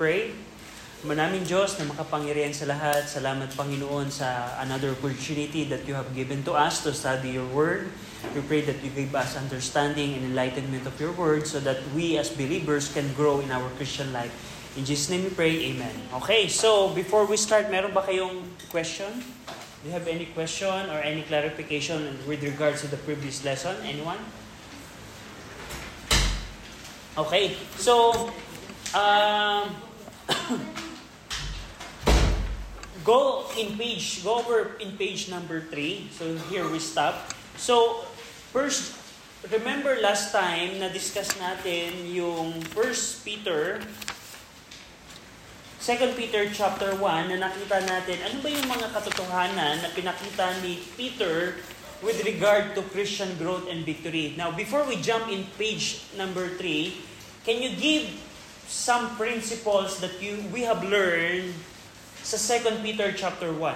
Pray. Manaming Diyos na makapangyarihan sa lahat, salamat Panginoon sa another opportunity that you have given to us to study your word. We pray that you give us understanding and enlightenment of your word so that we as believers can grow in our Christian life. In Jesus' name we pray, Amen. Okay, so before we start, meron ba kayong question? Do you have any question or any clarification with regards to the previous lesson? Anyone? Okay, so um, go in page, go over in page number 3. So here we stop. So, first, remember last time na discuss natin yung 1 Peter 2 Peter chapter 1 na nakita natin ano ba yung mga katotohanan na pinakita ni Peter with regard to Christian growth and victory. Now, before we jump in page number 3, can you give some principles that you we have learned sa 2 Peter chapter 1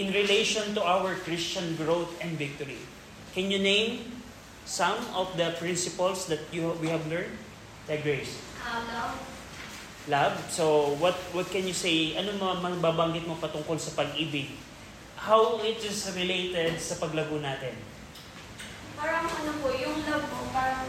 in relation to our Christian growth and victory. Can you name some of the principles that you we have learned? The grace. Uh, love. Love. So what what can you say? Ano mga mababanggit mo patungkol sa pag-ibig? How it is related sa paglago natin? Parang ano po, yung love po, parang,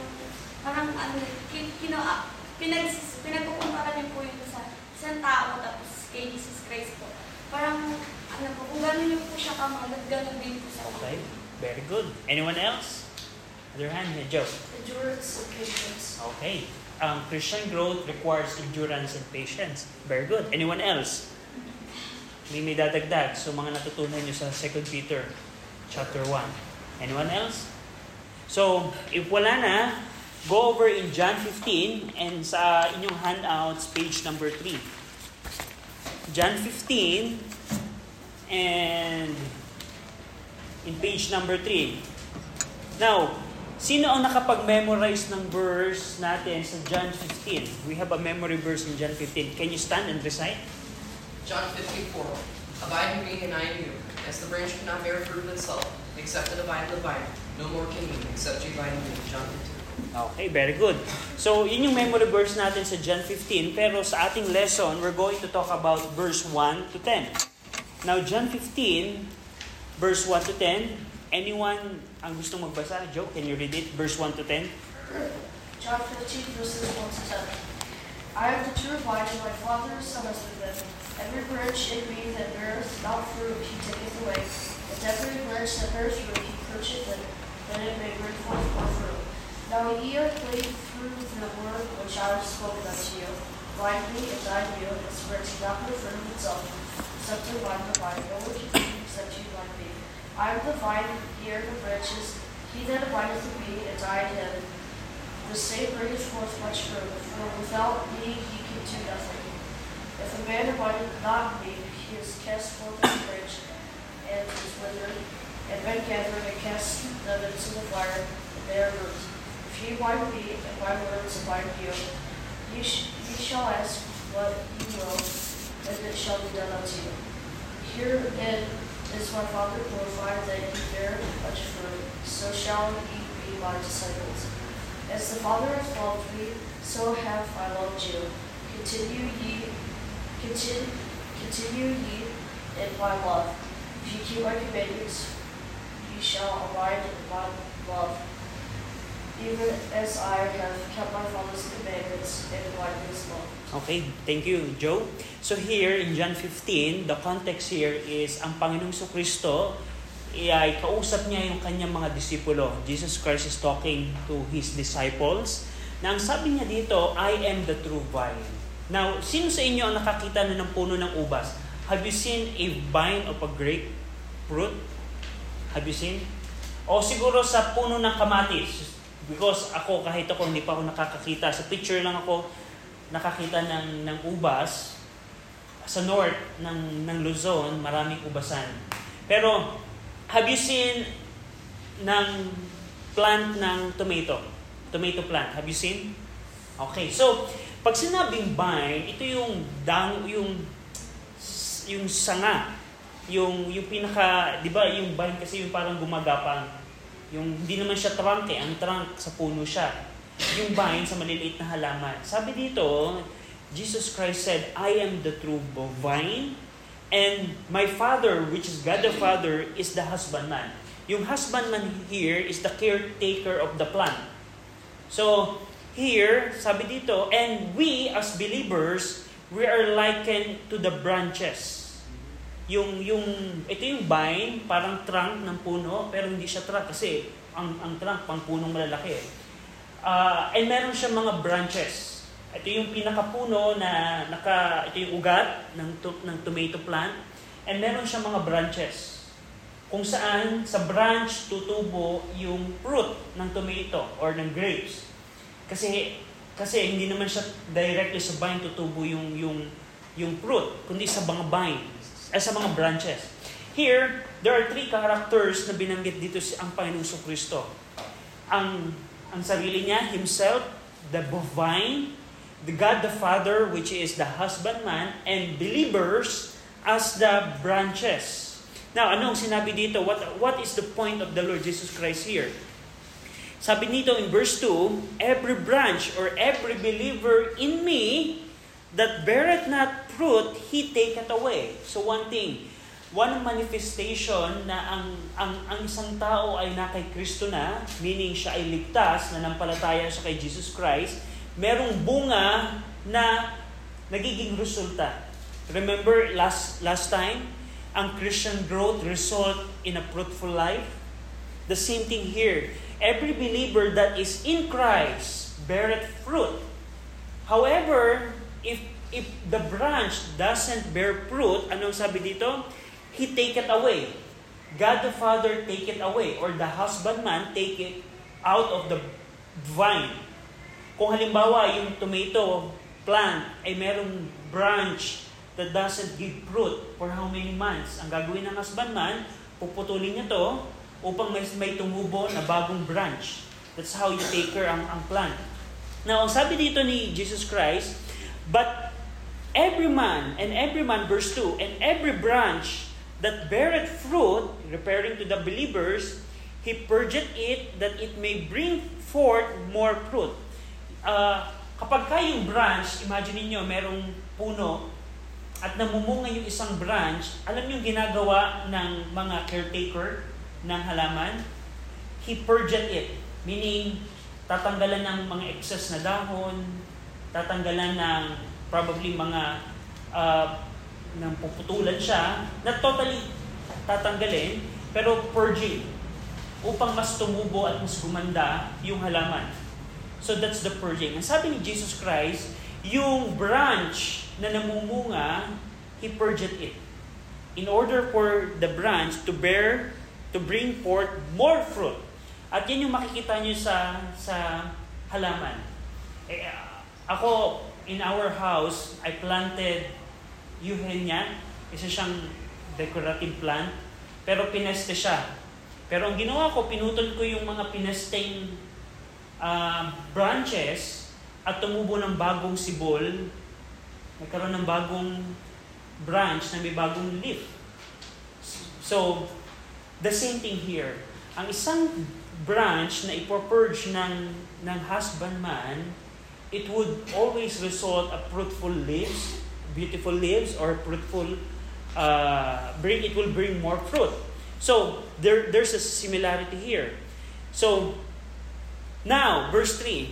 parang ano, kin, kino, ah, pinag, pinagkukumpara niyo po yung sa isang tao tapos kay Jesus Christ po. Parang, ano po, kung gano'n niyo po siya kamahal, gano'n din po sa Okay. Very good. Anyone else? Other hand, Joe. Endurance and patience. Okay. Ang Christian growth requires endurance and patience. Very good. Anyone else? May may dadagdag. So mga natutunan nyo sa 2 Peter chapter 1. Anyone else? So, if wala na, go over in John 15 and sa inyong handouts, page number 3. John 15 and in page number 3. Now, sino ang nakapag-memorize ng verse natin sa John 15? We have a memory verse in John 15. Can you stand and recite? John 54. Abide in me and I in you. As the branch cannot bear fruit of itself, except it abide in the vine, no more can you, except you abide in me. John 15. Okay, very good. So, yun yung memory verse natin sa John 15. Pero sa ating lesson, we're going to talk about verse 1 to 10. Now, John 15, verse 1 to 10. Anyone ang gustong magbasa? Joe, can you read it? Verse 1 to 10? John 15, verses 1 to 10. I am the true vine, and my Father is the husbandman. Every branch in me that beareth not fruit, he taketh away. And every branch that bears fruit, he purgeth it, that it may bring forth more fruit. Now ye are clean through the word which I have spoken unto you. Me, and I in you, as branch cannot bear fruit of itself, except in vine the vine. No one can do except you like me. I am the vine, ye are the branches. He that abideth in me, and I in him, the same bringeth forth much fruit, for without me ye can do nothing. If a man abideth not in me, he is cast forth as a branch, and is withered, and men gather and cast them into the fire, and they are burnt. Me, and my words abide in you, ye, sh- ye shall ask what ye will, and it shall be done unto you. Here Herein is my Father glorified, that ye bear much fruit, so shall ye be my disciples. As the Father hath loved me, so have I loved you. Continue ye, continue, continue ye in my love. If ye keep my commandments, ye shall abide in my love. Even as I have kept my Father's commandments and abide in his love. Okay, thank you, Joe. So here in John 15, the context here is ang Panginoong Kristo ay kausap niya yung kanyang mga disipulo. Jesus Christ is talking to His disciples. Na ang sabi niya dito, I am the true vine. Now, sino sa inyo ang nakakita na ng puno ng ubas? Have you seen a vine of a grape fruit? Have you seen? O siguro sa puno ng kamatis. Because ako, kahit ako, hindi pa ako nakakakita. Sa picture lang ako nakakita ng, ng ubas. Sa north ng, ng Luzon, maraming ubasan. Pero, have you seen ng plant ng tomato? Tomato plant. Have you seen? Okay. So, pag sinabing vine, ito yung dang, yung yung sanga, yung yung pinaka, 'di ba, yung vine kasi yung parang gumagapang. Yung hindi naman siya trunk eh, ang trunk sa puno siya. Yung vine sa maliliit na halaman. Sabi dito, Jesus Christ said, I am the true vine, and my Father, which is God the Father, is the husbandman. Yung husbandman here is the caretaker of the plant. So, here, sabi dito, and we as believers, we are likened to the branches. Yung, yung, ito yung vine, parang trunk ng puno, pero hindi siya trunk kasi ang, ang trunk, pang punong malalaki. Uh, and meron siya mga branches. Ito yung pinakapuno na naka, ito yung ugat ng, ng tomato plant. And meron siya mga branches kung saan sa branch tutubo yung fruit ng tomato or ng grapes. Kasi kasi hindi naman siya directly sa vine tutubo yung yung yung fruit, kundi sa mga vine, ay sa mga branches. Here, there are three characters na binanggit dito si ang Panginoong Kristo. Ang ang sarili niya, himself, the vine, the God the Father, which is the husbandman, and believers as the branches. Now, anong sinabi dito? What, what is the point of the Lord Jesus Christ here? Sabi nito in verse 2, Every branch or every believer in me that beareth not fruit, he taketh away. So one thing, one manifestation na ang, ang, ang isang tao ay na kay Kristo na, meaning siya ay ligtas, na nampalataya siya kay Jesus Christ, merong bunga na nagiging resulta. Remember last last time, ang Christian growth result in a fruitful life? The same thing here. Every believer that is in Christ beareth fruit. However, if if the branch doesn't bear fruit, anong sabi dito? He take it away. God the Father take it away or the husbandman take it out of the vine. Kung halimbawa yung tomato plant ay merong branch that doesn't give fruit for how many months. Ang gagawin ng husbandman, puputulin niya to upang may, may tumubo na bagong branch. That's how you take care ang, ang plant. Now, ang sabi dito ni Jesus Christ, But every man, and every man, verse 2, and every branch that beareth fruit, referring to the believers, he purgeth it that it may bring forth more fruit. Uh, kapag kayong branch, imagine niyo merong puno at namumunga yung isang branch, alam yung ginagawa ng mga caretaker ng halaman? He purged it. Meaning, tatanggalan ng mga excess na dahon, tatanggalan ng probably mga uh, nang puputulan siya, na totally tatanggalin, pero purging upang mas tumubo at mas gumanda yung halaman. So that's the purging. Ang sabi ni Jesus Christ, yung branch na namumunga, he purged it. In order for the branch to bear, to bring forth more fruit. At yan yung makikita nyo sa, sa halaman. Eh, ako, in our house, I planted Eugenia. Isa siyang decorative plant. Pero pineste siya. Pero ang ginawa ko, pinutol ko yung mga pinesteng uh, branches at tumubo ng bagong sibol nagkaroon ng bagong branch na may bagong leaf. So, the same thing here. Ang isang branch na ipopurge ng, ng husbandman, it would always result a fruitful leaves, beautiful leaves, or fruitful, uh, bring, it will bring more fruit. So, there, there's a similarity here. So, now, verse 3,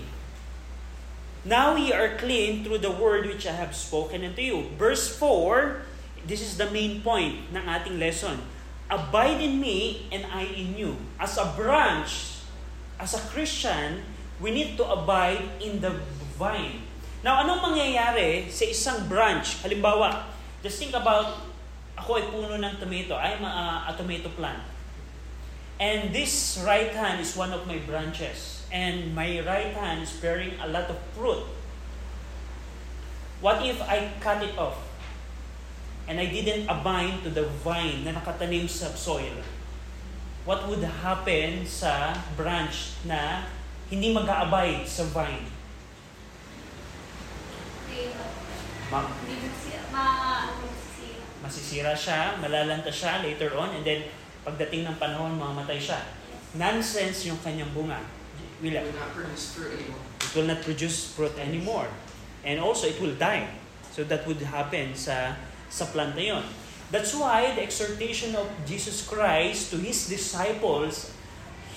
Now ye are clean through the word which I have spoken unto you. Verse 4, this is the main point ng ating lesson. Abide in me and I in you. As a branch, as a Christian, we need to abide in the vine. Now, anong mangyayari sa isang branch? Halimbawa, just think about, ako ay puno ng tomato. I'm a, a tomato plant. And this right hand is one of my branches and my right hand is bearing a lot of fruit. What if I cut it off and I didn't abide to the vine na nakatanim sa soil? What would happen sa branch na hindi mag-aabide sa vine? Ma, ma, masisira siya, malalanta siya later on, and then pagdating ng panahon, mamamatay siya. Nonsense yung kanyang bunga will not produce fruit anymore. It will not produce fruit anymore. And also, it will die. So that would happen sa sa plant na yun. That's why the exhortation of Jesus Christ to His disciples,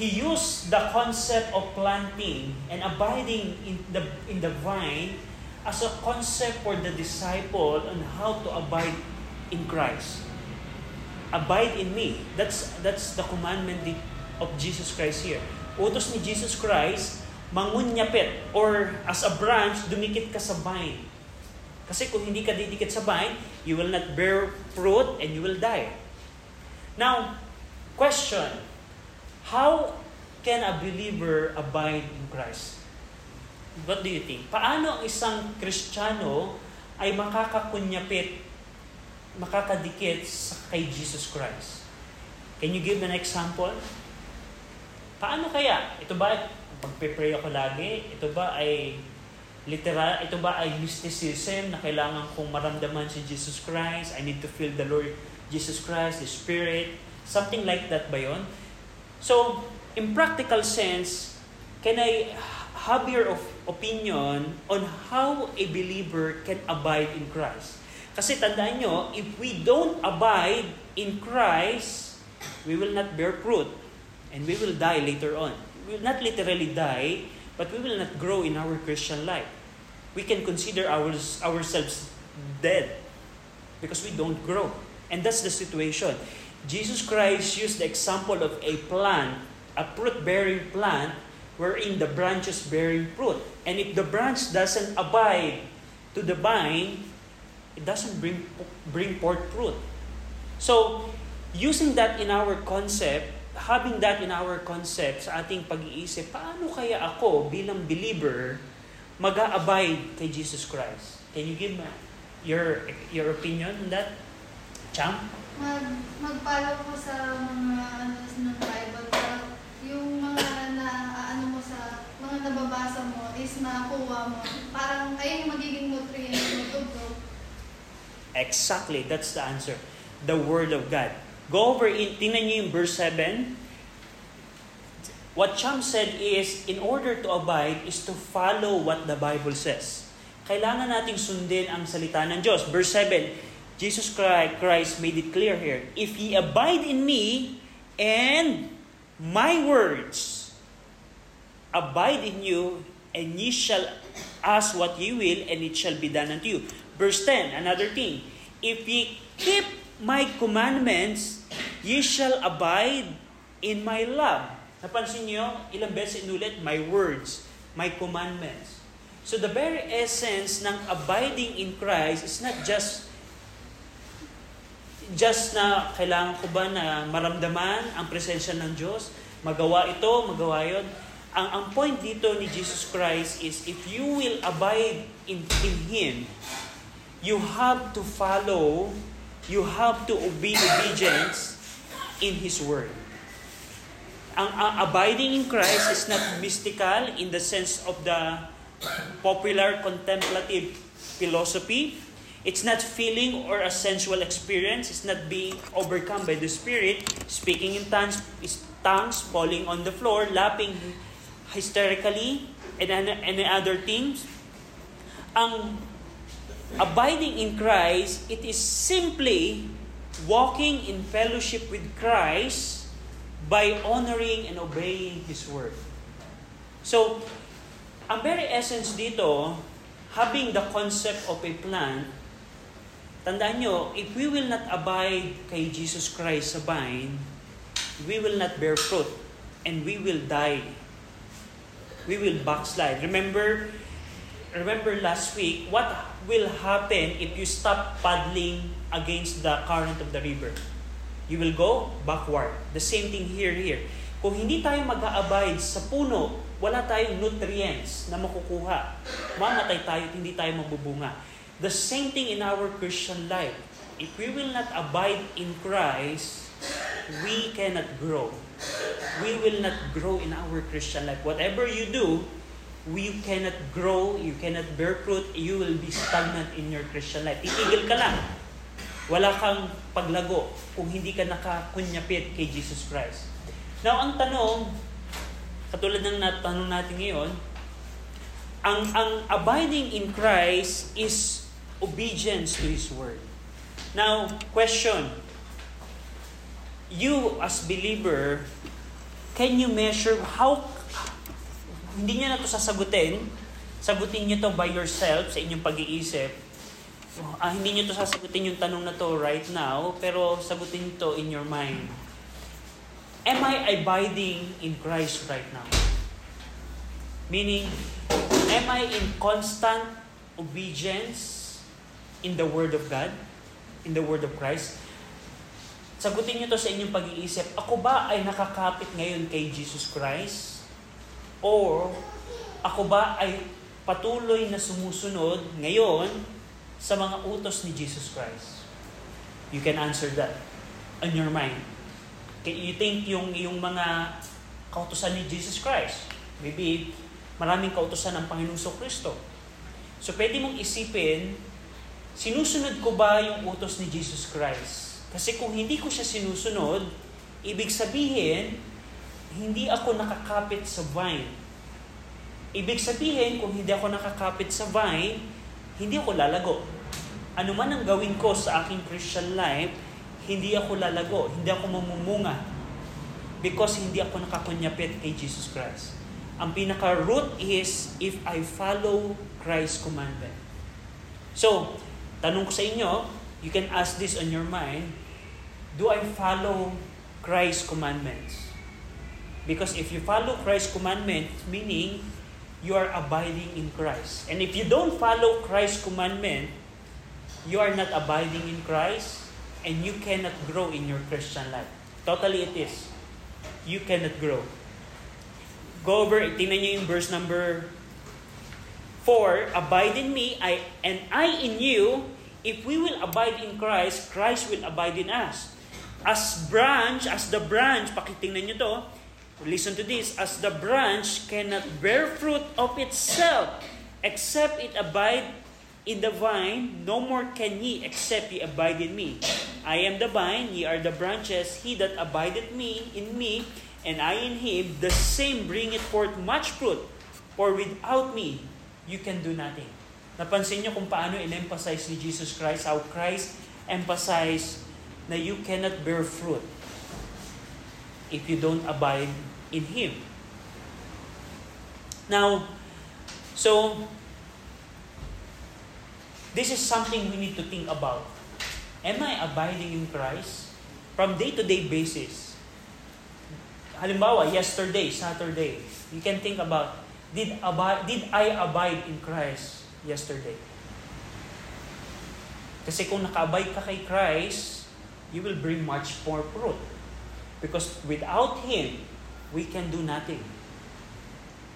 He used the concept of planting and abiding in the, in the vine as a concept for the disciple on how to abide in Christ. Abide in me. That's, that's the commandment of Jesus Christ here. Utos ni Jesus Christ, mangunyapit or as a branch, dumikit ka sa vine. Kasi kung hindi ka didikit sa vine, you will not bear fruit and you will die. Now, question. How can a believer abide in Christ? What do you think? Paano ang isang Kristiyano ay makakakunyapit, makakadikit sa kay Jesus Christ? Can you give an example? Paano kaya? Ito ba, pagpe-pray ako lagi, ito ba ay literal, ito ba ay mysticism na kailangan kong maramdaman si Jesus Christ? I need to feel the Lord Jesus Christ, the Spirit. Something like that ba yon? So, in practical sense, can I have your opinion on how a believer can abide in Christ? Kasi tandaan nyo, if we don't abide in Christ, we will not bear fruit. And we will die later on. We will not literally die, but we will not grow in our Christian life. We can consider ours, ourselves dead because we don't grow. And that's the situation. Jesus Christ used the example of a plant, a fruit-bearing plant, wherein the branches bearing fruit. And if the branch doesn't abide to the vine, it doesn't bring, bring forth fruit. So, using that in our concept, having that in our concept sa ating pag-iisip, paano kaya ako bilang believer mag-a-abide kay Jesus Christ? Can you give your your opinion on that? Cham? Mag, mag-follow ko sa mga ano ng Bible pero yung mga na ano mo sa mga nababasa mo is nakuha mo. Parang ayun yung magiging nutrient mo to grow. Exactly, that's the answer. The Word of God. Go over in, tingnan niyo yung verse 7. What Cham said is, in order to abide is to follow what the Bible says. Kailangan nating sundin ang salita ng Diyos. Verse 7, Jesus Christ made it clear here. If ye abide in me, and my words abide in you, and ye shall ask what ye will, and it shall be done unto you. Verse 10, another thing. If ye keep my commandments, ye shall abide in my love. Napansin niyo, ilang beses inulit, my words, my commandments. So the very essence ng abiding in Christ is not just just na kailangan ko ba na maramdaman ang presensya ng Diyos, magawa ito, magawa yon. Ang, ang point dito ni Jesus Christ is if you will abide in, in Him, you have to follow, you have to obey obedience in His Word ang, ang abiding in Christ is not mystical in the sense of the popular contemplative philosophy. It's not feeling or a sensual experience. It's not being overcome by the Spirit, speaking in tongues, tongues falling on the floor, laughing hysterically, and any other things. Ang abiding in Christ, it is simply walking in fellowship with Christ by honoring and obeying His Word. So, ang very essence dito, having the concept of a plant, tandaan nyo, if we will not abide kay Jesus Christ sa vine, we will not bear fruit and we will die. We will backslide. Remember, remember last week, what will happen if you stop paddling against the current of the river? you will go backward. The same thing here, here. Kung hindi tayo mag-a-abide sa puno, wala tayong nutrients na makukuha. Mamatay tayo at hindi tayo mabubunga. The same thing in our Christian life. If we will not abide in Christ, we cannot grow. We will not grow in our Christian life. Whatever you do, we cannot grow, you cannot bear fruit, you will be stagnant in your Christian life. Titigil ka lang. Wala kang paglago kung hindi ka nakakunyapit kay Jesus Christ. Now, ang tanong, katulad ng natanong natin ngayon, ang, ang abiding in Christ is obedience to His Word. Now, question. You as believer, can you measure how hindi niyo na to sasagutin. Sagutin niyo to by yourself sa inyong pag-iisip. Ah, hindi niyo to sasagutin yung tanong na to right now, pero sagutin to in your mind. Am I abiding in Christ right now? Meaning, am I in constant obedience in the Word of God? In the Word of Christ? Sagutin niyo to sa inyong pag-iisip. Ako ba ay nakakapit ngayon kay Jesus Christ? Or ako ba ay patuloy na sumusunod ngayon sa mga utos ni Jesus Christ? You can answer that on your mind. You think yung, yung mga kautosan ni Jesus Christ, maybe maraming kautosan ng Panginoong Kristo. So pwede mong isipin, sinusunod ko ba yung utos ni Jesus Christ? Kasi kung hindi ko siya sinusunod, ibig sabihin, hindi ako nakakapit sa vine. Ibig sabihin, kung hindi ako nakakapit sa vine, hindi ako lalago. Ano man ang gawin ko sa aking Christian life, hindi ako lalago, hindi ako mamumunga. Because hindi ako nakakunyapit kay Jesus Christ. Ang pinaka-root is if I follow Christ's commandment. So, tanong ko sa inyo, you can ask this on your mind, do I follow Christ's commandments? Because if you follow Christ's commandments, meaning you are abiding in Christ. And if you don't follow Christ's commandment, you are not abiding in Christ and you cannot grow in your Christian life. Totally it is. You cannot grow. Go over, tingnan nyo yung verse number 4, Abide in me, I, and I in you. If we will abide in Christ, Christ will abide in us. As branch, as the branch, pakitingnan nyo to, listen to this, as the branch cannot bear fruit of itself, except it abide in the vine, no more can ye except ye abide in me. I am the vine, ye are the branches, he that abideth me in me, and I in him, the same bringeth forth much fruit, for without me you can do nothing. Napansin niyo kung paano in-emphasize ni Jesus Christ, how Christ emphasized na you cannot bear fruit if you don't abide in Him. Now, so, this is something we need to think about. Am I abiding in Christ? From day-to-day basis. Halimbawa, yesterday, Saturday, you can think about, did, abide, did I abide in Christ yesterday? Kasi kung naka-abide ka kay Christ, you will bring much more fruit. Because without Him, we can do nothing.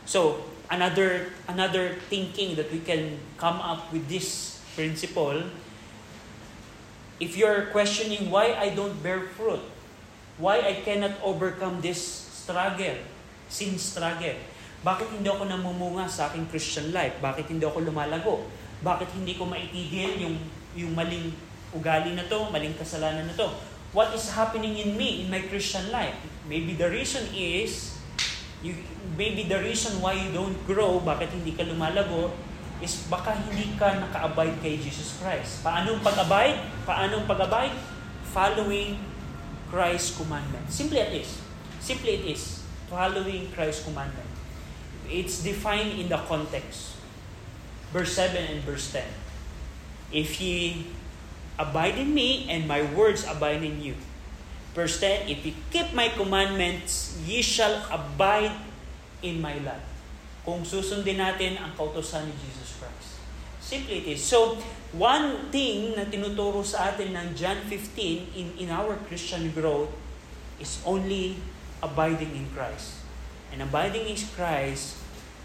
So, another another thinking that we can come up with this principle, if you're questioning why I don't bear fruit, why I cannot overcome this struggle, sin struggle, bakit hindi ako namumunga sa aking Christian life? Bakit hindi ako lumalago? Bakit hindi ko maitigil yung, yung maling ugali na to, maling kasalanan na to? What is happening in me, in my Christian life? Maybe the reason is, you, maybe the reason why you don't grow, bakit hindi ka lumalago, is baka hindi ka naka-abide kay Jesus Christ. Paanong pag-abide? Paanong pag-abide? Following Christ's commandment. Simply it is. Simply it is. Following Christ's commandment. It's defined in the context. Verse 7 and verse 10. If ye abide in me and my words abide in you. Verse 10, if ye keep my commandments, ye shall abide in my love. Kung susundin natin ang kautosan ni Jesus Christ. Simply it is. So, one thing na tinuturo sa atin ng John 15 in, in our Christian growth is only abiding in Christ. And abiding in Christ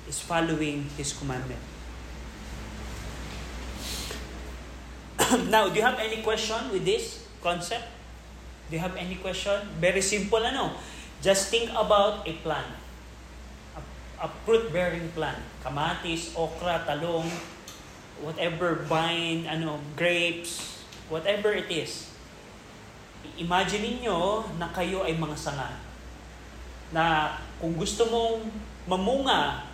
is following His commandment. now, do you have any question with this concept? Do you have any question? Very simple, ano? Just think about a plant. A, a fruit-bearing plant. Kamatis, okra, talong, whatever, vine, ano, grapes, whatever it is. Imagine niyo na kayo ay mga sanga. Na kung gusto mong mamunga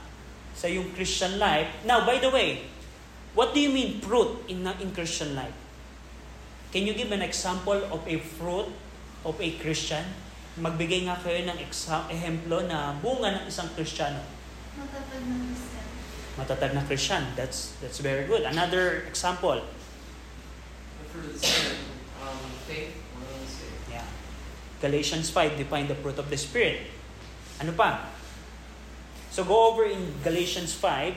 sa iyong Christian life, now, by the way, What do you mean fruit in, in Christian life? Can you give an example of a fruit of a Christian? Magbigay nga kayo ng ehemplo na bunga ng isang Kristiyano. Matatag na Christian. Matatag na Christian. That's that's very good. Another example. The fruit of the Spirit, um, faith? Yeah. Galatians 5 define the fruit of the Spirit. Ano pa? So go over in Galatians 5.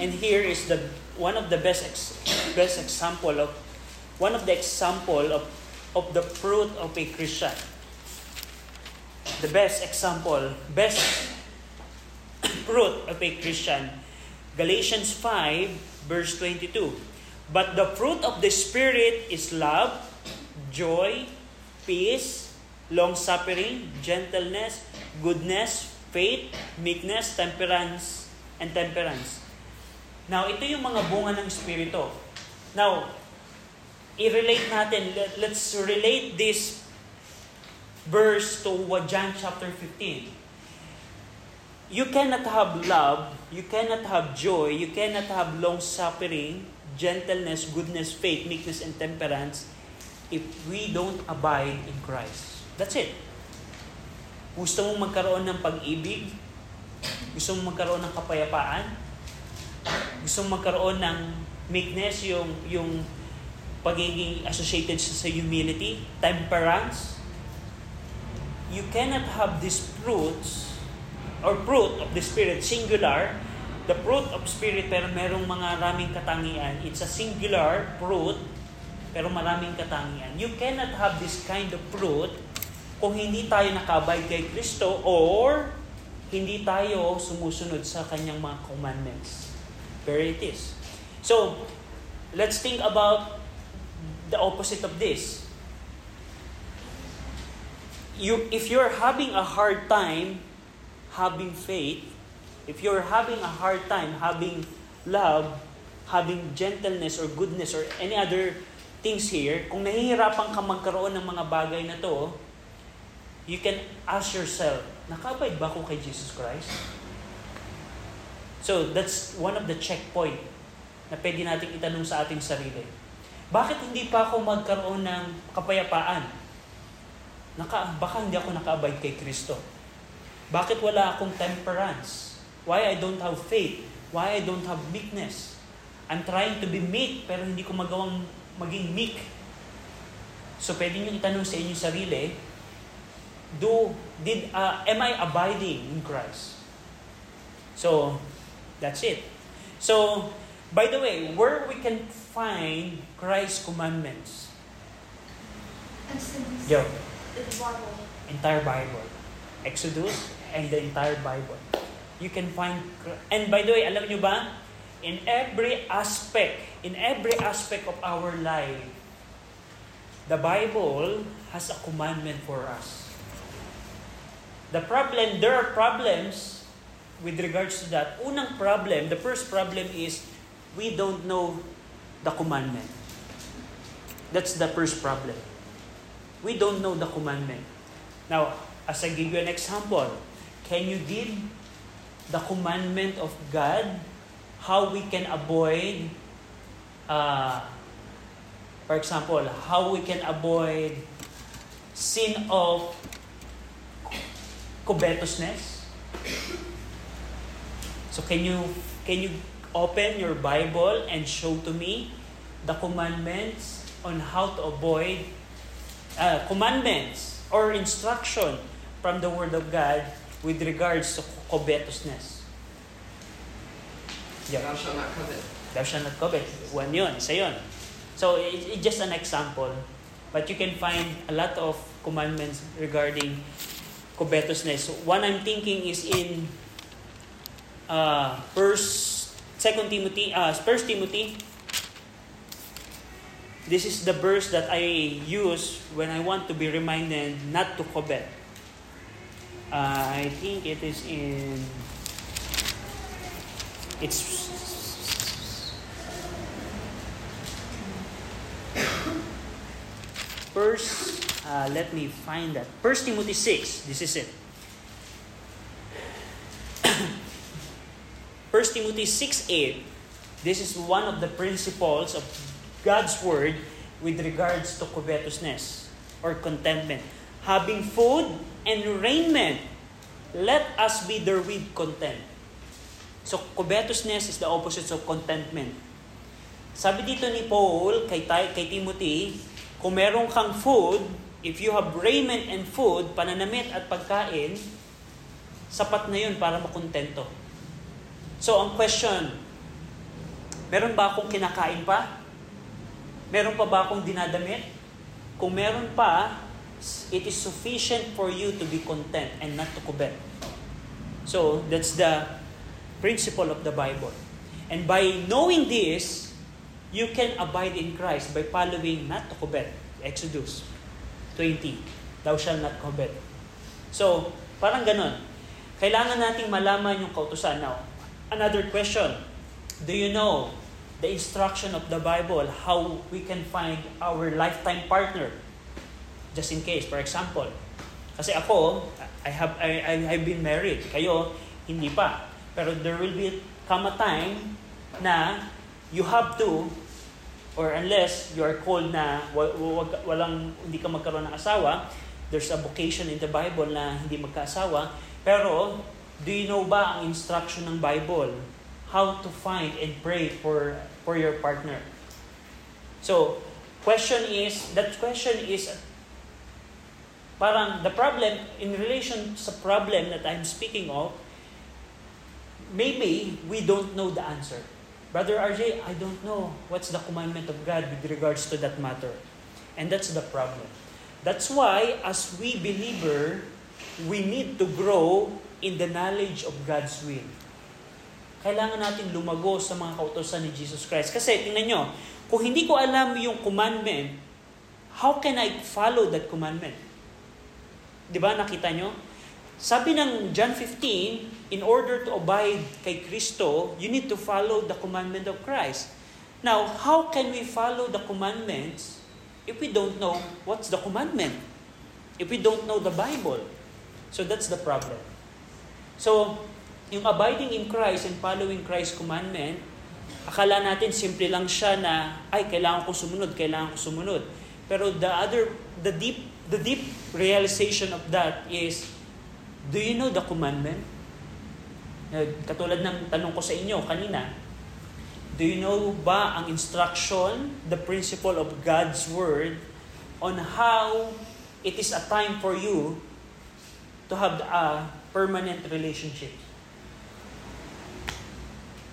And here is the one of the best ex, best example of one of the example of of the fruit of a Christian. The best example, best fruit of a Christian. Galatians 5 verse 22. But the fruit of the Spirit is love, joy, peace, long-suffering, gentleness, goodness, faith, meekness, temperance, and temperance. Now, ito yung mga bunga ng Espiritu. Now, i-relate natin, let- let's relate this verse to what John chapter 15. You cannot have love, you cannot have joy, you cannot have long-suffering, gentleness, goodness, faith, meekness, and temperance if we don't abide in Christ. That's it. Gusto mong magkaroon ng pag-ibig? Gusto mong magkaroon ng kapayapaan? Gusto mong magkaroon ng meekness, yung, yung pagiging associated sa, sa humility, temperance? You cannot have these fruits or fruit of the Spirit, singular, the fruit of Spirit pero merong mga raming katangian. It's a singular fruit pero maraming katangian. You cannot have this kind of fruit kung hindi tayo nakabay kay Kristo or hindi tayo sumusunod sa kanyang mga commandments. There it is. So, let's think about the opposite of this. You, if you're having a hard time having faith, if you're having a hard time having love, having gentleness or goodness or any other things here, kung nahihirapan ka magkaroon ng mga bagay na to, you can ask yourself, nakabay ba ako kay Jesus Christ? So, that's one of the checkpoint na pwede nating itanong sa ating sarili. Bakit hindi pa ako magkaroon ng kapayapaan? Naka, baka hindi ako nakaabay kay Kristo. Bakit wala akong temperance? Why I don't have faith? Why I don't have meekness? I'm trying to be meek pero hindi ko magawang maging meek. So pwede niyo itanong sa inyong sarili, do did uh, am I abiding in Christ? So that's it. So by the way, where we can find Christ's commandments? Exodus. Yo, The Bible. entire Bible. Exodus and the entire Bible. You can find, and by the way, alam nyo ba, in every aspect, in every aspect of our life, the Bible has a commandment for us. The problem, there are problems with regards to that. Unang problem, the first problem is we don't know the commandment. That's the first problem. We don't know the commandment. Now, as I give you an example, can you give the commandment of God how we can avoid, uh, for example, how we can avoid sin of covetousness? So can you can you open your Bible and show to me the commandments on how to avoid uh, commandments or instruction from the Word of God with regards to covetousness. Yeah. Thou shalt not covet. Thou shalt not covet. One yun, isa yun. So, it- it's just an example. But you can find a lot of commandments regarding covetousness. One I'm thinking is in uh, First, Second Timothy, uh, First Timothy. This is the verse that I use when I want to be reminded not to covet. Uh, I think it is in. It's First, uh, let me find that. First Timothy 6. This is it. 1 1 Timothy 6.8, this is one of the principles of God's Word with regards to covetousness or contentment. Having food and raiment, let us be therewith content. So, covetousness is the opposite of contentment. Sabi dito ni Paul kay, kay Timothy, kung meron kang food, if you have raiment and food, pananamit at pagkain, sapat na yun para makontento. So, ang question, meron ba akong kinakain pa? Meron pa ba akong dinadamit? Kung meron pa, it is sufficient for you to be content and not to covet. So, that's the principle of the Bible. And by knowing this, you can abide in Christ by following not to covet. Exodus 20. Thou shalt not covet. So, parang ganon. Kailangan nating malaman yung kautusan. Now, another question. Do you know the instruction of the Bible, how we can find our lifetime partner? Just in case, for example. Kasi ako, I have I, I I've been married. Kayo, hindi pa. Pero there will be come a time na you have to or unless you are called na walang hindi ka magkaroon ng asawa, there's a vocation in the Bible na hindi magkaasawa. Pero do you know ba ang instruction ng Bible how to find and pray for for your partner? So, question is that question is parang the problem in relation sa problem that I'm speaking of maybe we don't know the answer. Brother RJ, I don't know what's the commandment of God with regards to that matter. And that's the problem. That's why, as we believer, we need to grow in the knowledge of God's will. Kailangan natin lumago sa mga kautosan ni Jesus Christ. Kasi, tingnan nyo, kung hindi ko alam yung commandment, how can I follow that commandment? Di ba, nakita nyo? Sabi ng John 15, in order to abide kay Kristo, you need to follow the commandment of Christ. Now, how can we follow the commandments if we don't know what's the commandment? If we don't know the Bible? So that's the problem. So, yung abiding in Christ and following Christ's commandment, akala natin simple lang siya na, ay, kailangan ko sumunod, kailangan ko sumunod. Pero the other, the deep, the deep realization of that is, Do you know the commandment? Katulad ng tanong ko sa inyo kanina, do you know ba ang instruction, the principle of God's Word on how it is a time for you to have a permanent relationship?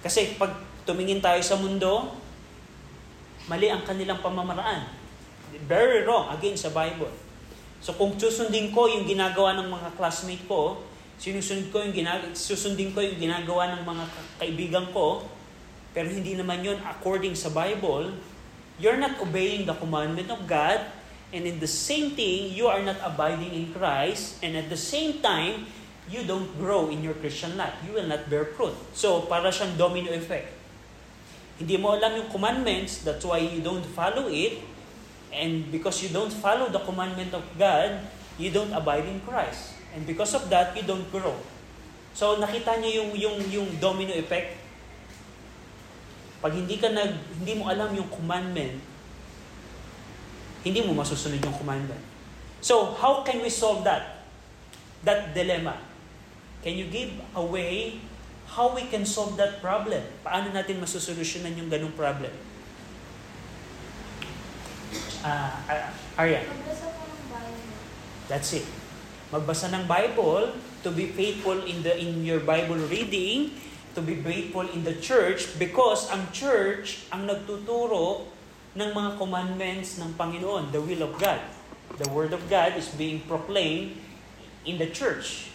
Kasi pag tumingin tayo sa mundo, mali ang kanilang pamamaraan. Very wrong against sa Bible. So kung susundin ko yung ginagawa ng mga classmate ko, sinusunod ko yung ginag susundin ko yung ginagawa ng mga kaibigan ko, pero hindi naman yun according sa Bible, you're not obeying the commandment of God, and in the same thing, you are not abiding in Christ, and at the same time, you don't grow in your Christian life. You will not bear fruit. So, para siyang domino effect. Hindi mo alam yung commandments, that's why you don't follow it, And because you don't follow the commandment of God, you don't abide in Christ. And because of that, you don't grow. So nakita niyo yung yung yung domino effect. Pag hindi ka nag hindi mo alam yung commandment, hindi mo masusunod yung commandment. So how can we solve that? That dilemma. Can you give a way how we can solve that problem? Paano natin masusolusyonan yung ganung problem? uh, Arya. That's it. Magbasa ng Bible, to be faithful in the in your Bible reading, to be faithful in the church because ang church ang nagtuturo ng mga commandments ng Panginoon, the will of God. The word of God is being proclaimed in the church.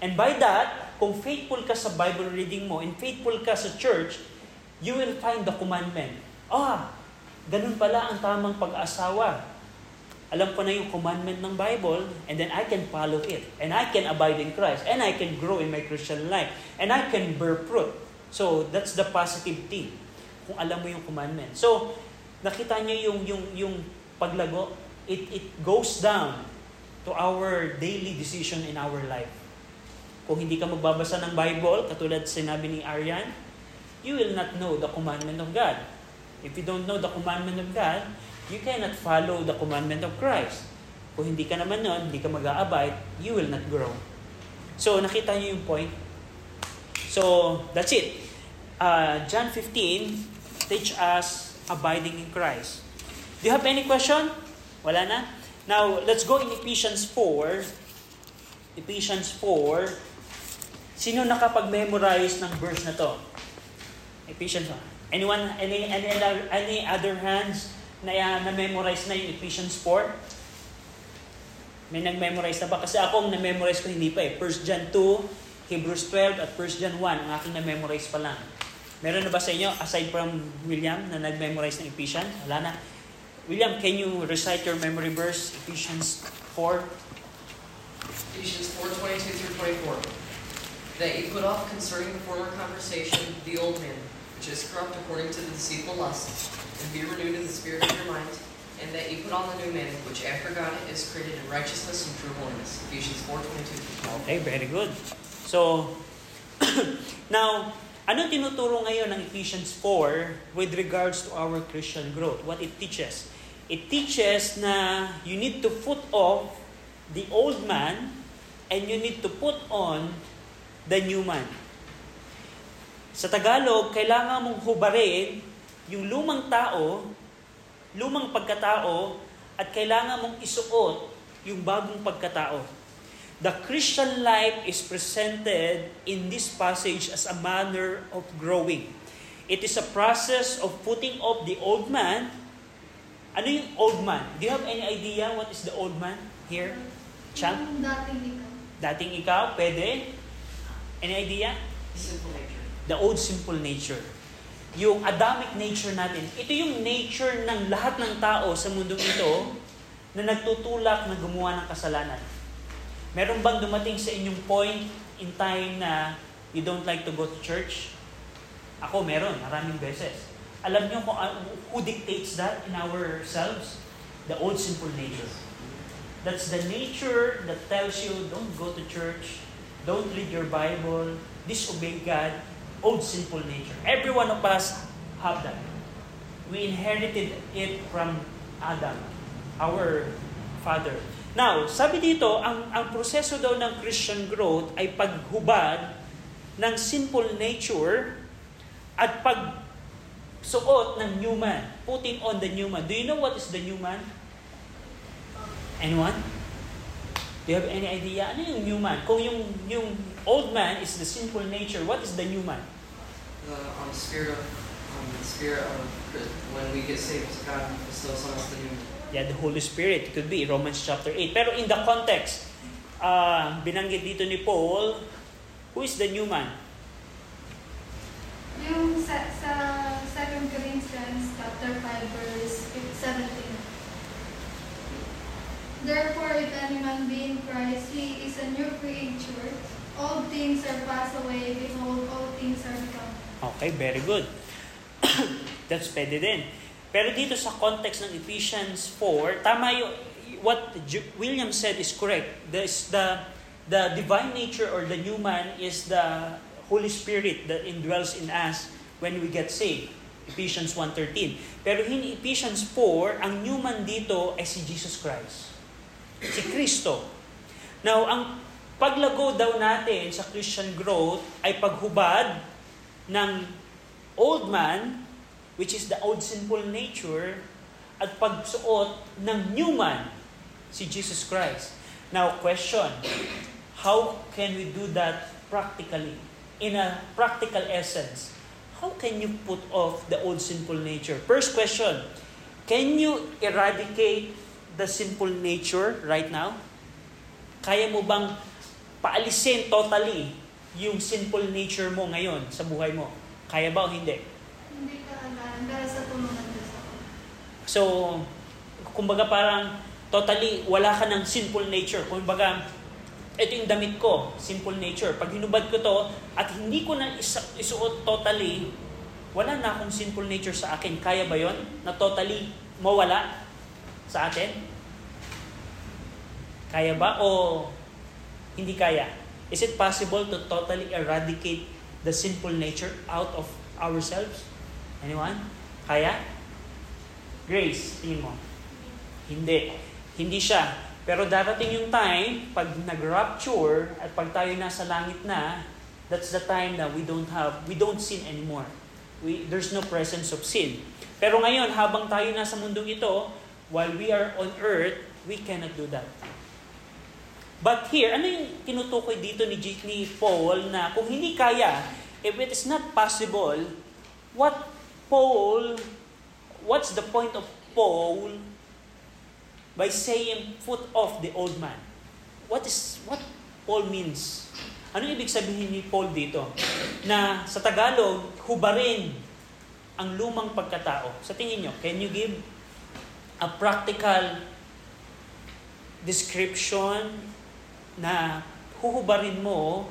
And by that, kung faithful ka sa Bible reading mo and faithful ka sa church, you will find the commandment. Ah, Ganun pala ang tamang pag-asawa. Alam ko na yung commandment ng Bible, and then I can follow it. And I can abide in Christ. And I can grow in my Christian life. And I can bear fruit. So, that's the positive thing. Kung alam mo yung commandment. So, nakita niyo yung, yung, yung paglago, it, it goes down to our daily decision in our life. kung hindi ka magbabasa ng Bible, katulad sinabi ni Aryan, you will not know the commandment of God. If you don't know the commandment of God, you cannot follow the commandment of Christ. Kung hindi ka naman nun, hindi ka mag-aabide, you will not grow. So, nakita niyo yung point? So, that's it. Uh, John 15 teach us abiding in Christ. Do you have any question? Wala na? Now, let's go in Ephesians 4. Ephesians 4. Sino nakapag-memorize ng verse na to? Ephesians 1. Anyone, any, any, other, any other hands na, na-memorize na yung Ephesians 4? May nag-memorize na ba? Kasi akong na-memorize ko hindi pa eh. 1 John 2, Hebrews 12, at 1 John 1, ang aking na-memorize pa lang. Meron na ba sa inyo, aside from William, na nag-memorize ng Ephesians? Wala na. William, can you recite your memory verse, Ephesians 4? Ephesians 4 22 through 24. That you put off concerning the former conversation the old man, which is corrupt according to the deceitful lust, and be renewed in the spirit of your mind, and that you put on the new man, which after God is created in righteousness and true holiness. Ephesians 4 22 Okay, very good. So, now, ano tinuturo ngayon ng Ephesians 4 with regards to our Christian growth? What it teaches? It teaches na you need to put off the old man and you need to put on the new man. Sa Tagalog, kailangan mong hubarin yung lumang tao, lumang pagkatao, at kailangan mong isuot yung bagong pagkatao. The Christian life is presented in this passage as a manner of growing. It is a process of putting off the old man. Ano yung old man? Do you have any idea what is the old man here? Champ? Yung dating ikaw. Dating ikaw, pwede? Any idea? Sinful nature. The old simple nature. Yung Adamic nature natin. Ito yung nature ng lahat ng tao sa mundong ito na nagtutulak na gumawa ng kasalanan. Meron bang dumating sa inyong point in time na you don't like to go to church? Ako meron, maraming beses. Alam niyo kung uh, who dictates that in ourselves? The old simple nature. That's the nature that tells you don't go to church, don't read your Bible, disobey God, old simple nature. Every one of us have that. We inherited it from Adam, our father. Now, sabi dito, ang, ang proseso daw ng Christian growth ay paghubad ng simple nature at pagsuot ng new man, putting on the new man. Do you know what is the new man? Anyone? Do you have any idea? Ano yung new man? Kung yung, yung old man is the sinful nature, what is the new man? The um, spirit of um, the spirit of when we get saved, God instills on us the new man. Yeah, the Holy Spirit. It could be Romans chapter 8. Pero in the context, uh, binanggit dito ni Paul, who is the new man? Yung sa, sa 2 Corinthians chapter 5 verse 17. Therefore, if any man be in Christ, he is a new creature. All things are passed away, behold, all things are become. Okay, very good. That's pwede din. Pero dito sa context ng Ephesians 4, tama yung, what William said is correct. This, the, the divine nature or the new man is the Holy Spirit that indwells in us when we get saved. Ephesians 1.13. Pero in Ephesians 4, ang new man dito ay si Jesus Christ. Si Kristo. Now, ang paglago daw natin sa Christian growth ay paghubad ng old man, which is the old sinful nature, at pagsuot ng new man, si Jesus Christ. Now, question, how can we do that practically? In a practical essence, how can you put off the old sinful nature? First question, can you eradicate the sinful nature right now? Kaya mo bang paalisin totally yung sinful nature mo ngayon sa buhay mo? Kaya ba o hindi? Hindi ka agaran, pero sa tulungan. So, kumbaga parang totally wala ka ng sinful nature. Kumbaga, ito yung damit ko, simple nature. Pag hinubad ko to at hindi ko na isa- isuot totally, wala na akong sinful nature sa akin. Kaya ba yon Na totally mawala sa atin? Kaya ba o hindi kaya? Is it possible to totally eradicate the sinful nature out of ourselves? Anyone? Kaya? Grace, tingin mo. Hindi. Hindi siya. Pero darating yung time, pag nag-rapture, at pag tayo nasa langit na, that's the time that we don't have, we don't sin anymore. We, there's no presence of sin. Pero ngayon, habang tayo nasa mundong ito, while we are on earth, we cannot do that. But here, ano yung tinutukoy dito ni, ni Paul na kung hindi kaya, if it is not possible, what Paul, what's the point of Paul by saying put off the old man? What is what Paul means? Ano ibig sabihin ni Paul dito? Na sa Tagalog, hubarin ang lumang pagkatao. Sa tingin nyo, can you give a practical description na huhubarin mo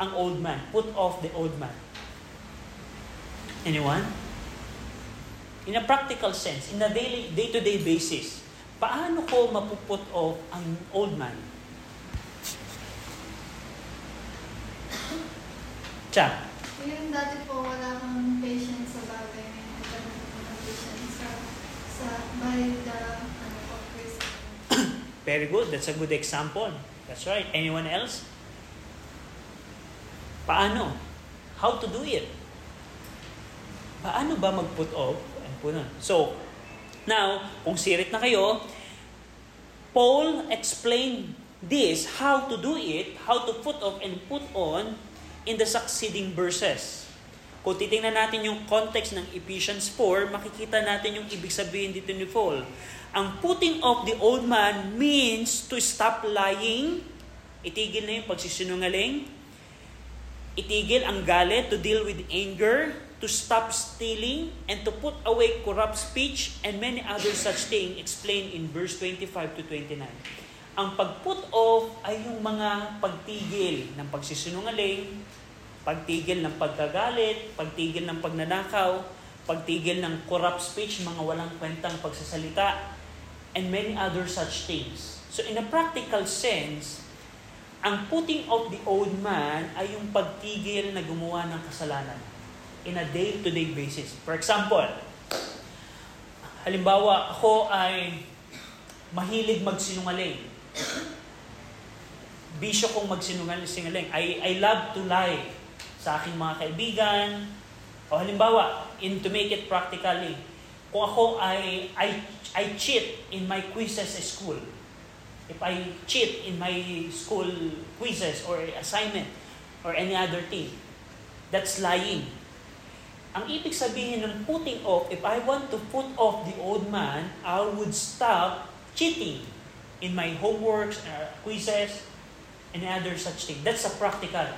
ang old man. Put off the old man. Anyone? In a practical sense, in a daily, day-to-day basis, paano ko mapuput off ang old man? Cha, Yung dati po, wala kang patience sa bagay. Ngayon, nagkaroon ko ng patience sa, sa by the, ano po, very good. That's a good example. That's right. Anyone else? Paano? How to do it? Paano ba mag-put off? Ano po? So, now, kung sirit na kayo, Paul explained this, how to do it, how to put off and put on in the succeeding verses. Kung titingnan natin yung context ng Ephesians 4, makikita natin yung ibig sabihin dito ni Paul. Ang putting off the old man means to stop lying, itigil na yung pagsisinungaling, itigil ang galit, to deal with anger, to stop stealing, and to put away corrupt speech, and many other such things explained in verse 25 to 29. Ang pag-put off ay yung mga pagtigil ng pagsisinungaling, pagtigil ng pagkagalit, pagtigil ng pagnanakaw, pagtigil ng corrupt speech, mga walang kwentang pagsasalita, and many other such things. So in a practical sense, ang putting off the old man ay yung pagtigil na gumawa ng kasalanan in a day-to-day basis. For example, halimbawa ako ay mahilig magsinungaling. Bisyo kong magsinungaling. I, I love to lie sa aking mga kaibigan. O halimbawa, in to make it practically, kung ako ay I, I cheat in my quizzes sa school, if I cheat in my school quizzes or assignment or any other thing, that's lying. Ang ibig sabihin ng putting off, if I want to put off the old man, I would stop cheating in my homeworks, uh, quizzes, and other such thing. That's a practical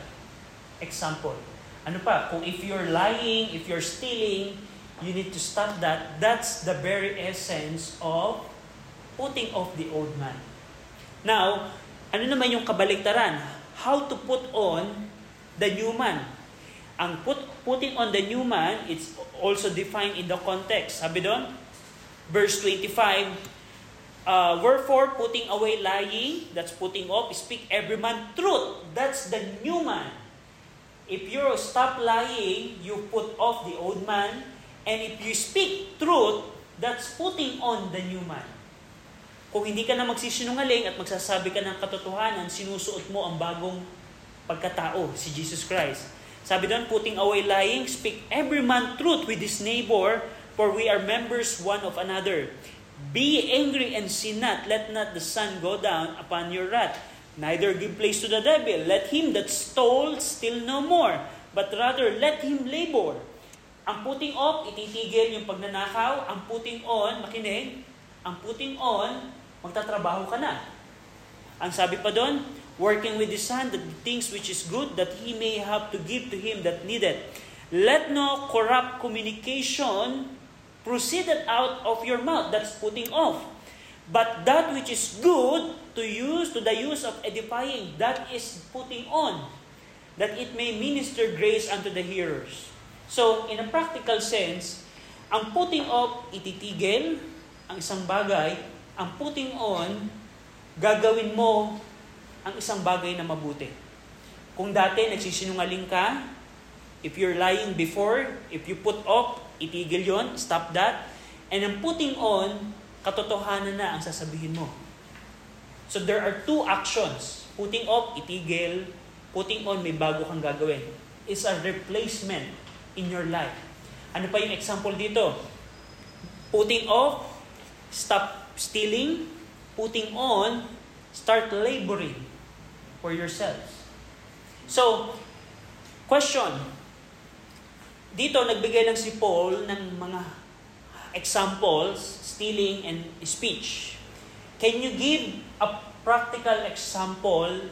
example. Ano pa? Kung if you're lying, if you're stealing, you need to stop that. That's the very essence of putting off the old man. Now, ano naman yung kabaliktaran? How to put on the new man? Ang put, putting on the new man, it's also defined in the context. Sabi doon, verse 25, uh, Wherefore, putting away lying, that's putting off, speak every man truth. That's the new man. If you stop lying, you put off the old man. And if you speak truth, that's putting on the new man. Kung hindi ka na magsisinungaling at magsasabi ka ng katotohanan, sinusuot mo ang bagong pagkatao, si Jesus Christ. Sabi doon, putting away lying, speak every man truth with his neighbor, for we are members one of another. Be angry and sin not, let not the sun go down upon your wrath. Neither give place to the devil. Let him that stole steal no more, but rather let him labor. Ang putting off, ititigil yung pagnanakaw. Ang putting on, makinig, ang putting on, magtatrabaho ka na. Ang sabi pa doon, working with his hand, the things which is good, that he may have to give to him that needeth. Let no corrupt communication proceeded out of your mouth. That's putting off. But that which is good to use, to the use of edifying, that is putting on, that it may minister grace unto the hearers. So, in a practical sense, ang putting off, ititigil ang isang bagay, ang putting on, gagawin mo ang isang bagay na mabuti. Kung dati nagsisinungaling ka, if you're lying before, if you put off, itigil yon, stop that. And ang putting on, katotohanan na ang sasabihin mo. So there are two actions. Putting off, itigil. Putting on, may bago kang gagawin. It's a replacement in your life. Ano pa yung example dito? Putting off, stop stealing. Putting on, start laboring for yourselves. So, question. Dito, nagbigay lang si Paul ng mga examples, stealing and speech. Can you give a practical example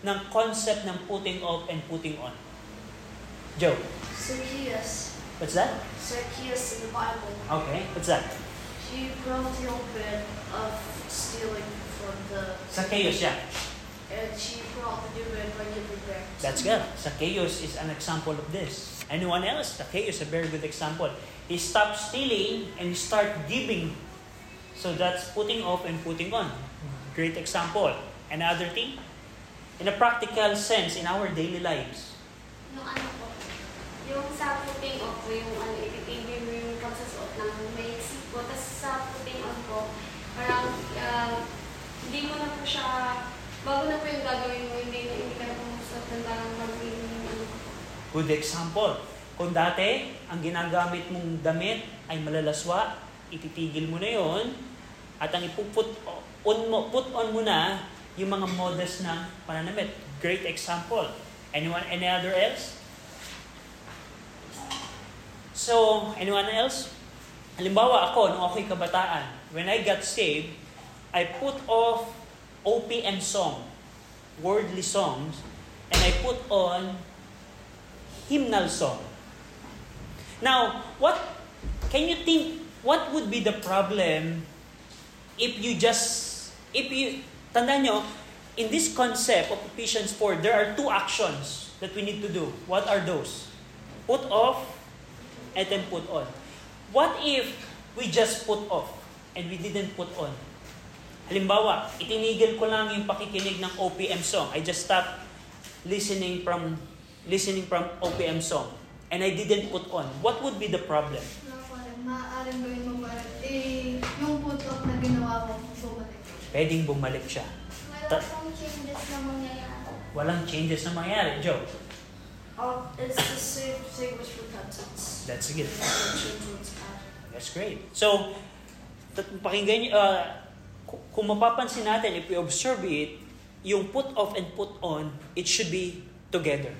ng concept ng putting off and putting on? Joe, Zacchaeus. what's that? Zacchaeus in the Bible. Okay, what's that? He broke the open of stealing from the, Zacchaeus, yeah. and she brought the new man by giving back. That's good. Zacchaeus is an example of this. Anyone else? Zacchaeus is a very good example. He stopped stealing and he started giving. So that's putting off and putting on. Great example. Another thing, in a practical sense in our daily lives. Yung ano po, yung sa putting off po, yung ano, ititigil mo yung pagsusuot ng maiksi po. Tapos sa putting on po, parang uh, hindi mo na po siya, bago na po yung gagawin mo, hindi, hindi ka na pumusot ng parang gagawin mo ano po. Good example. Kung dati, ang ginagamit mong damit ay malalaswa, ititigil mo na yon at ang ipuput on mo, put on mo na yung mga models ng pananamit. Great example. Anyone, any other else? So, anyone else? Halimbawa ako, nung ako'y kabataan, when I got saved, I put off OPM song, worldly songs, and I put on hymnal song. Now, what can you think what would be the problem if you just if you tandaan nyo, in this concept of Ephesians 4, there are two actions that we need to do. What are those? Put off and then put on. What if we just put off and we didn't put on? Halimbawa, itinigil ko lang yung pakikinig ng OPM song. I just stopped listening from listening from OPM song and I didn't put on. What would be the problem? Maaaring gawin mo pa rin. Eh, yung put-off na ginawa mo, bumalik. Pwedeng bumalik siya. Wala pong changes na mangyayari. Walang changes na mangyayari. Joe, Um, it's the same thing with repentance. that's good. That's great. So, pakinggan niyo, uh, ku- kung mapapansin natin, if we observe it, yung put off and put on, it should be together.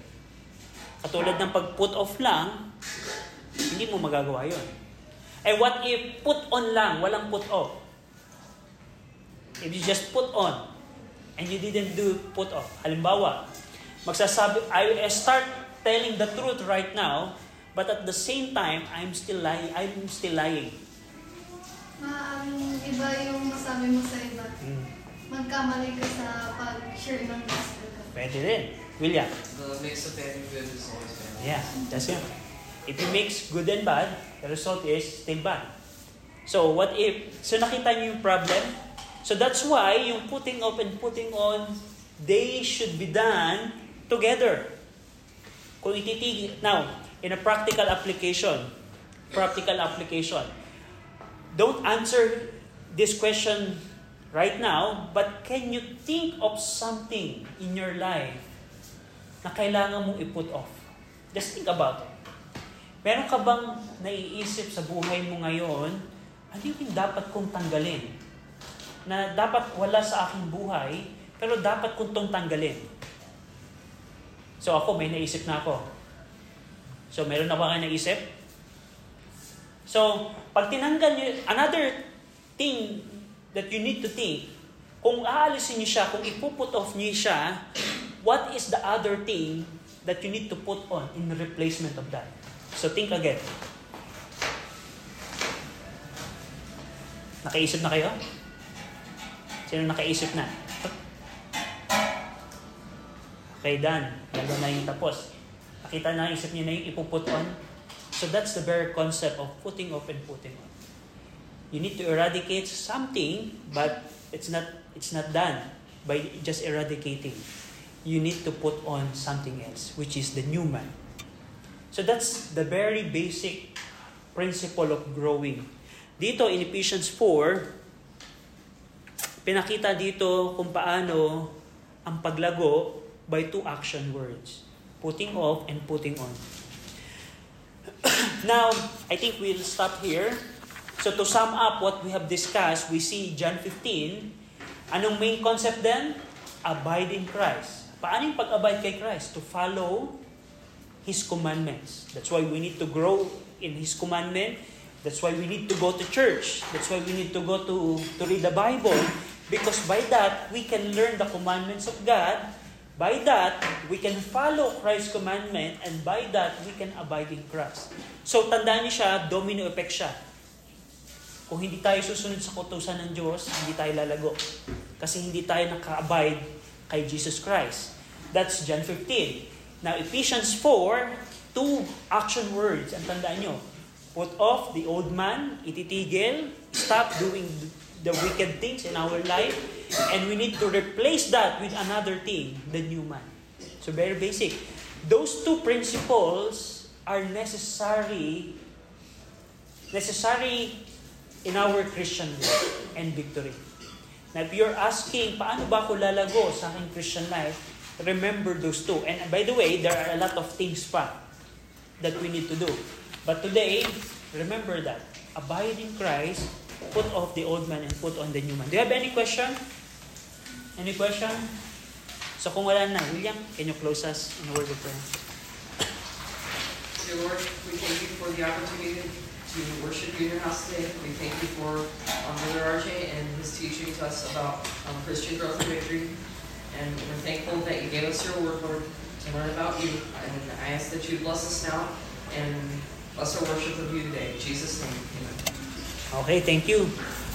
Katulad ng pag put off lang, hindi mo magagawa yon. And what if put on lang, walang put off? If you just put on, and you didn't do put off. Halimbawa, magsasabi, I I start telling the truth right now, but at the same time, I'm still lying. I'm still lying. Maaaring iba yung masabi mo sa iba. Magkamali ka sa pag-share ng gospel. Pwede rin. William? The mix of and good is always bad. Yeah, that's it. If you mix good and bad, the result is still bad. So what if, so nakita niyo yung problem? So that's why yung putting off and putting on, they should be done together. Kung ititig, now, in a practical application, practical application, don't answer this question right now, but can you think of something in your life na kailangan mong i-put off? Just think about it. Meron ka bang naiisip sa buhay mo ngayon, ano yung dapat kong tanggalin? Na dapat wala sa aking buhay, pero dapat kong tong tanggalin. So ako, may naisip na ako. So meron na ba kayo naisip? So, pag tinanggal nyo, another thing that you need to think, kung aalisin niyo siya, kung ipuput off niyo siya, what is the other thing that you need to put on in replacement of that? So think again. Nakaisip na kayo? Sino nakaisip na? Okay, Dan. Lalo na yung tapos. Nakita na isip niyo na yung ipuput on? So that's the very concept of putting off and putting on. You need to eradicate something, but it's not it's not done by just eradicating. You need to put on something else, which is the new man. So that's the very basic principle of growing. Dito in Ephesians 4, pinakita dito kung paano ang paglago by two action words. Putting off and putting on. now, I think we'll stop here. So to sum up what we have discussed, we see John 15. Anong main concept then? Abide in Christ. Paano yung pag-abide kay Christ? To follow His commandments. That's why we need to grow in His commandment. That's why we need to go to church. That's why we need to go to, to read the Bible. Because by that, we can learn the commandments of God. By that, we can follow Christ's commandment. And by that, we can abide in Christ. So, tandaan niyo siya, domino effect siya. Kung hindi tayo susunod sa kutusan ng Diyos, hindi tayo lalago. Kasi hindi tayo naka-abide kay Jesus Christ. That's John 15. Now, Ephesians 4, two action words. Ang tandaan nyo, put off the old man, ititigil, stop doing the wicked things in our life, and we need to replace that with another thing, the new man. So very basic. Those two principles are necessary necessary in our Christian life and victory. Now, if you're asking, paano ba ako lalago sa aking Christian life, remember those two. And by the way, there are a lot of things pa that we need to do. But today, remember that. Abide in Christ, put off the old man and put on the new man. Do you have any question? Any question? So kung wala na, William, can you close us in a word of prayer? Dear Lord, we thank you for the opportunity to worship you in your house today. We thank you for um, Brother RJ and his teaching to us about um, Christian growth and victory. And we're thankful that you gave us your word, Lord, to learn about you. And I ask that you bless us now and bless our worship of you today. In Jesus' name, amen. Okay, thank you.